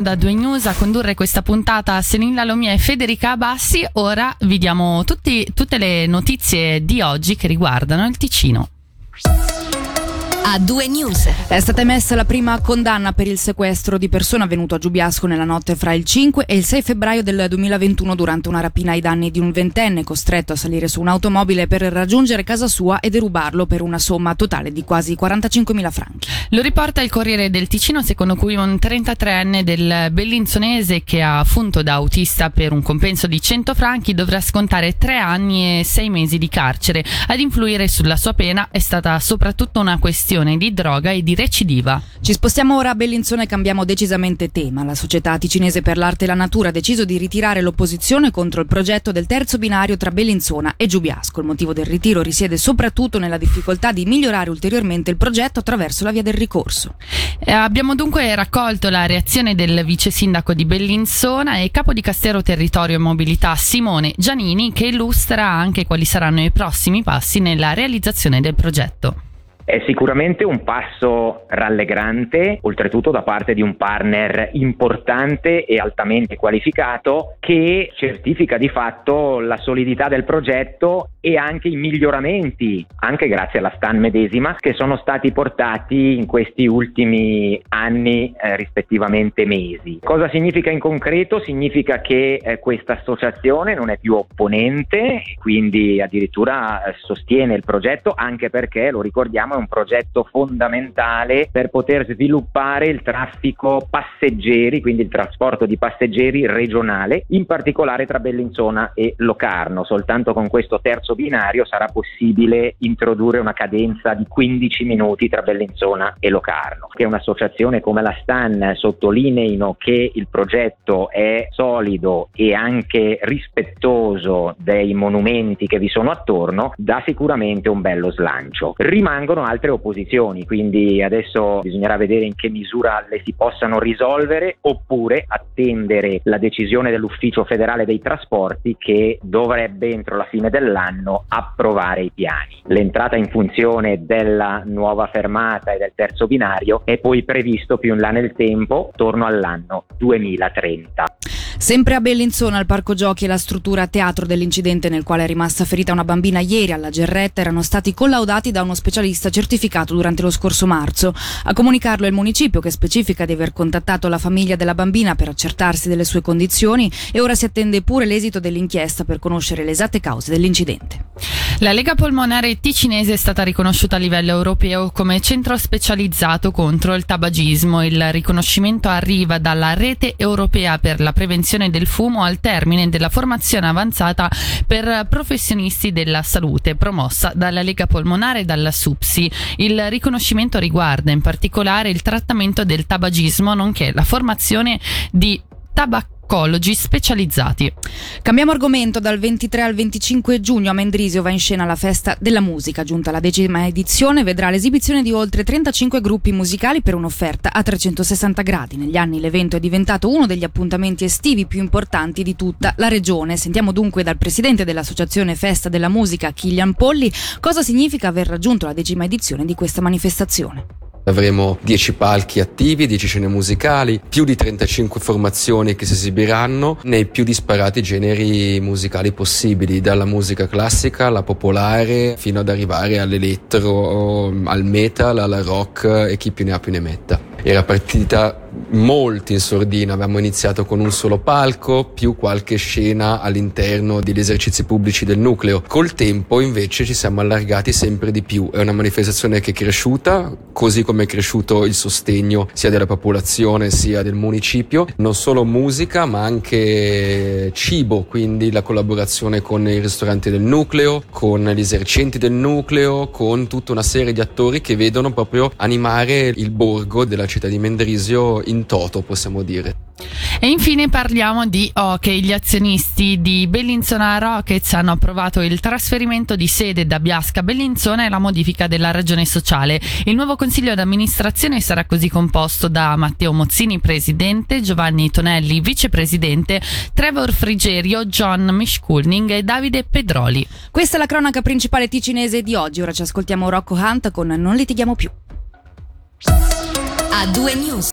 Da due news a condurre questa puntata. Senilla Lomia e Federica Bassi, ora vi diamo tutti, tutte le notizie di oggi che riguardano il Ticino a due news. È stata emessa la prima condanna per il sequestro di persona avvenuto a Giubiasco nella notte fra il 5 e il 6 febbraio del 2021 durante una rapina ai danni di un ventenne costretto a salire su un'automobile per raggiungere casa sua e derubarlo per una somma totale di quasi 45.000 franchi. Lo riporta il Corriere del Ticino secondo cui un 33enne del Bellinzonese che ha funto da autista per un compenso di 100 franchi dovrà scontare tre anni e sei mesi di carcere. Ad influire sulla sua pena è stata soprattutto una questione consumazione di droga e di recidiva. Ci spostiamo ora a Bellinzone e cambiamo decisamente tema. La società ticinese per l'arte e la natura ha deciso di ritirare l'opposizione contro il progetto del terzo binario tra Bellinzona e Giubiasco. Il motivo del ritiro risiede soprattutto nella difficoltà di migliorare ulteriormente il progetto attraverso la via del ricorso. Eh, abbiamo dunque raccolto la reazione del vice sindaco di Bellinzona e capo di Castero Territorio e Mobilità Simone Giannini che illustra anche quali saranno i prossimi passi nella realizzazione del progetto. È sicuramente un passo rallegrante, oltretutto da parte di un partner importante e altamente qualificato che certifica di fatto la solidità del progetto e anche i miglioramenti, anche grazie alla Stan medesima, che sono stati portati in questi ultimi anni, eh, rispettivamente mesi. Cosa significa in concreto? Significa che eh, questa associazione non è più opponente, quindi addirittura eh, sostiene il progetto, anche perché, lo ricordiamo, un progetto fondamentale per poter sviluppare il traffico passeggeri, quindi il trasporto di passeggeri regionale, in particolare tra Bellinzona e Locarno. Soltanto con questo terzo binario sarà possibile introdurre una cadenza di 15 minuti tra Bellinzona e Locarno. Che un'associazione come la Stan sottolineino che il progetto è solido e anche rispettoso dei monumenti che vi sono attorno dà sicuramente un bello slancio. Rimangono altre opposizioni, quindi adesso bisognerà vedere in che misura le si possano risolvere oppure attendere la decisione dell'Ufficio federale dei trasporti che dovrebbe entro la fine dell'anno approvare i piani. L'entrata in funzione della nuova fermata e del terzo binario è poi previsto più in là nel tempo, torno all'anno 2030. Sempre a Bellinzona, al parco giochi e la struttura teatro dell'incidente nel quale è rimasta ferita una bambina ieri alla Gerretta erano stati collaudati da uno specialista certificato durante lo scorso marzo. A comunicarlo è il municipio che specifica di aver contattato la famiglia della bambina per accertarsi delle sue condizioni e ora si attende pure l'esito dell'inchiesta per conoscere le esatte cause dell'incidente. La Lega Polmonare Ticinese è stata riconosciuta a livello europeo come centro specializzato contro il tabagismo. Il riconoscimento arriva dalla Rete Europea per la Prevenzione del Fumo al termine della formazione avanzata per professionisti della salute promossa dalla Lega Polmonare e dalla SUPSI. Il riconoscimento riguarda in particolare il trattamento del tabagismo nonché la formazione di tabacco ecologi specializzati. Cambiamo argomento, dal 23 al 25 giugno a Mendrisio va in scena la festa della musica, giunta la decima edizione, vedrà l'esibizione di oltre 35 gruppi musicali per un'offerta a 360 gradi. Negli anni l'evento è diventato uno degli appuntamenti estivi più importanti di tutta la regione. Sentiamo dunque dal presidente dell'Associazione Festa della Musica, Kilian Polli, cosa significa aver raggiunto la decima edizione di questa manifestazione. Avremo 10 palchi attivi, 10 scene musicali, più di 35 formazioni che si esibiranno nei più disparati generi musicali possibili, dalla musica classica alla popolare fino ad arrivare all'elettro, al metal, alla rock e chi più ne ha più ne metta. Era partita molti in sordina, avevamo iniziato con un solo palco più qualche scena all'interno degli esercizi pubblici del nucleo. Col tempo invece ci siamo allargati sempre di più, è una manifestazione che è cresciuta, così come è cresciuto il sostegno sia della popolazione sia del municipio, non solo musica ma anche cibo, quindi la collaborazione con i ristoranti del nucleo, con gli esercenti del nucleo, con tutta una serie di attori che vedono proprio animare il borgo della città di Mendrisio in toto, possiamo dire. E infine parliamo di hockey. Gli azionisti di Bellinzona Rockets hanno approvato il trasferimento di sede da Biasca a Bellinzona e la modifica della ragione sociale. Il nuovo consiglio d'amministrazione sarà così composto da Matteo Mozzini, presidente, Giovanni Tonelli, vicepresidente, Trevor Frigerio, John Mishkulning e Davide Pedroli. Questa è la cronaca principale ticinese di oggi. Ora ci ascoltiamo Rocco Hunt con Non litighiamo più. A due news.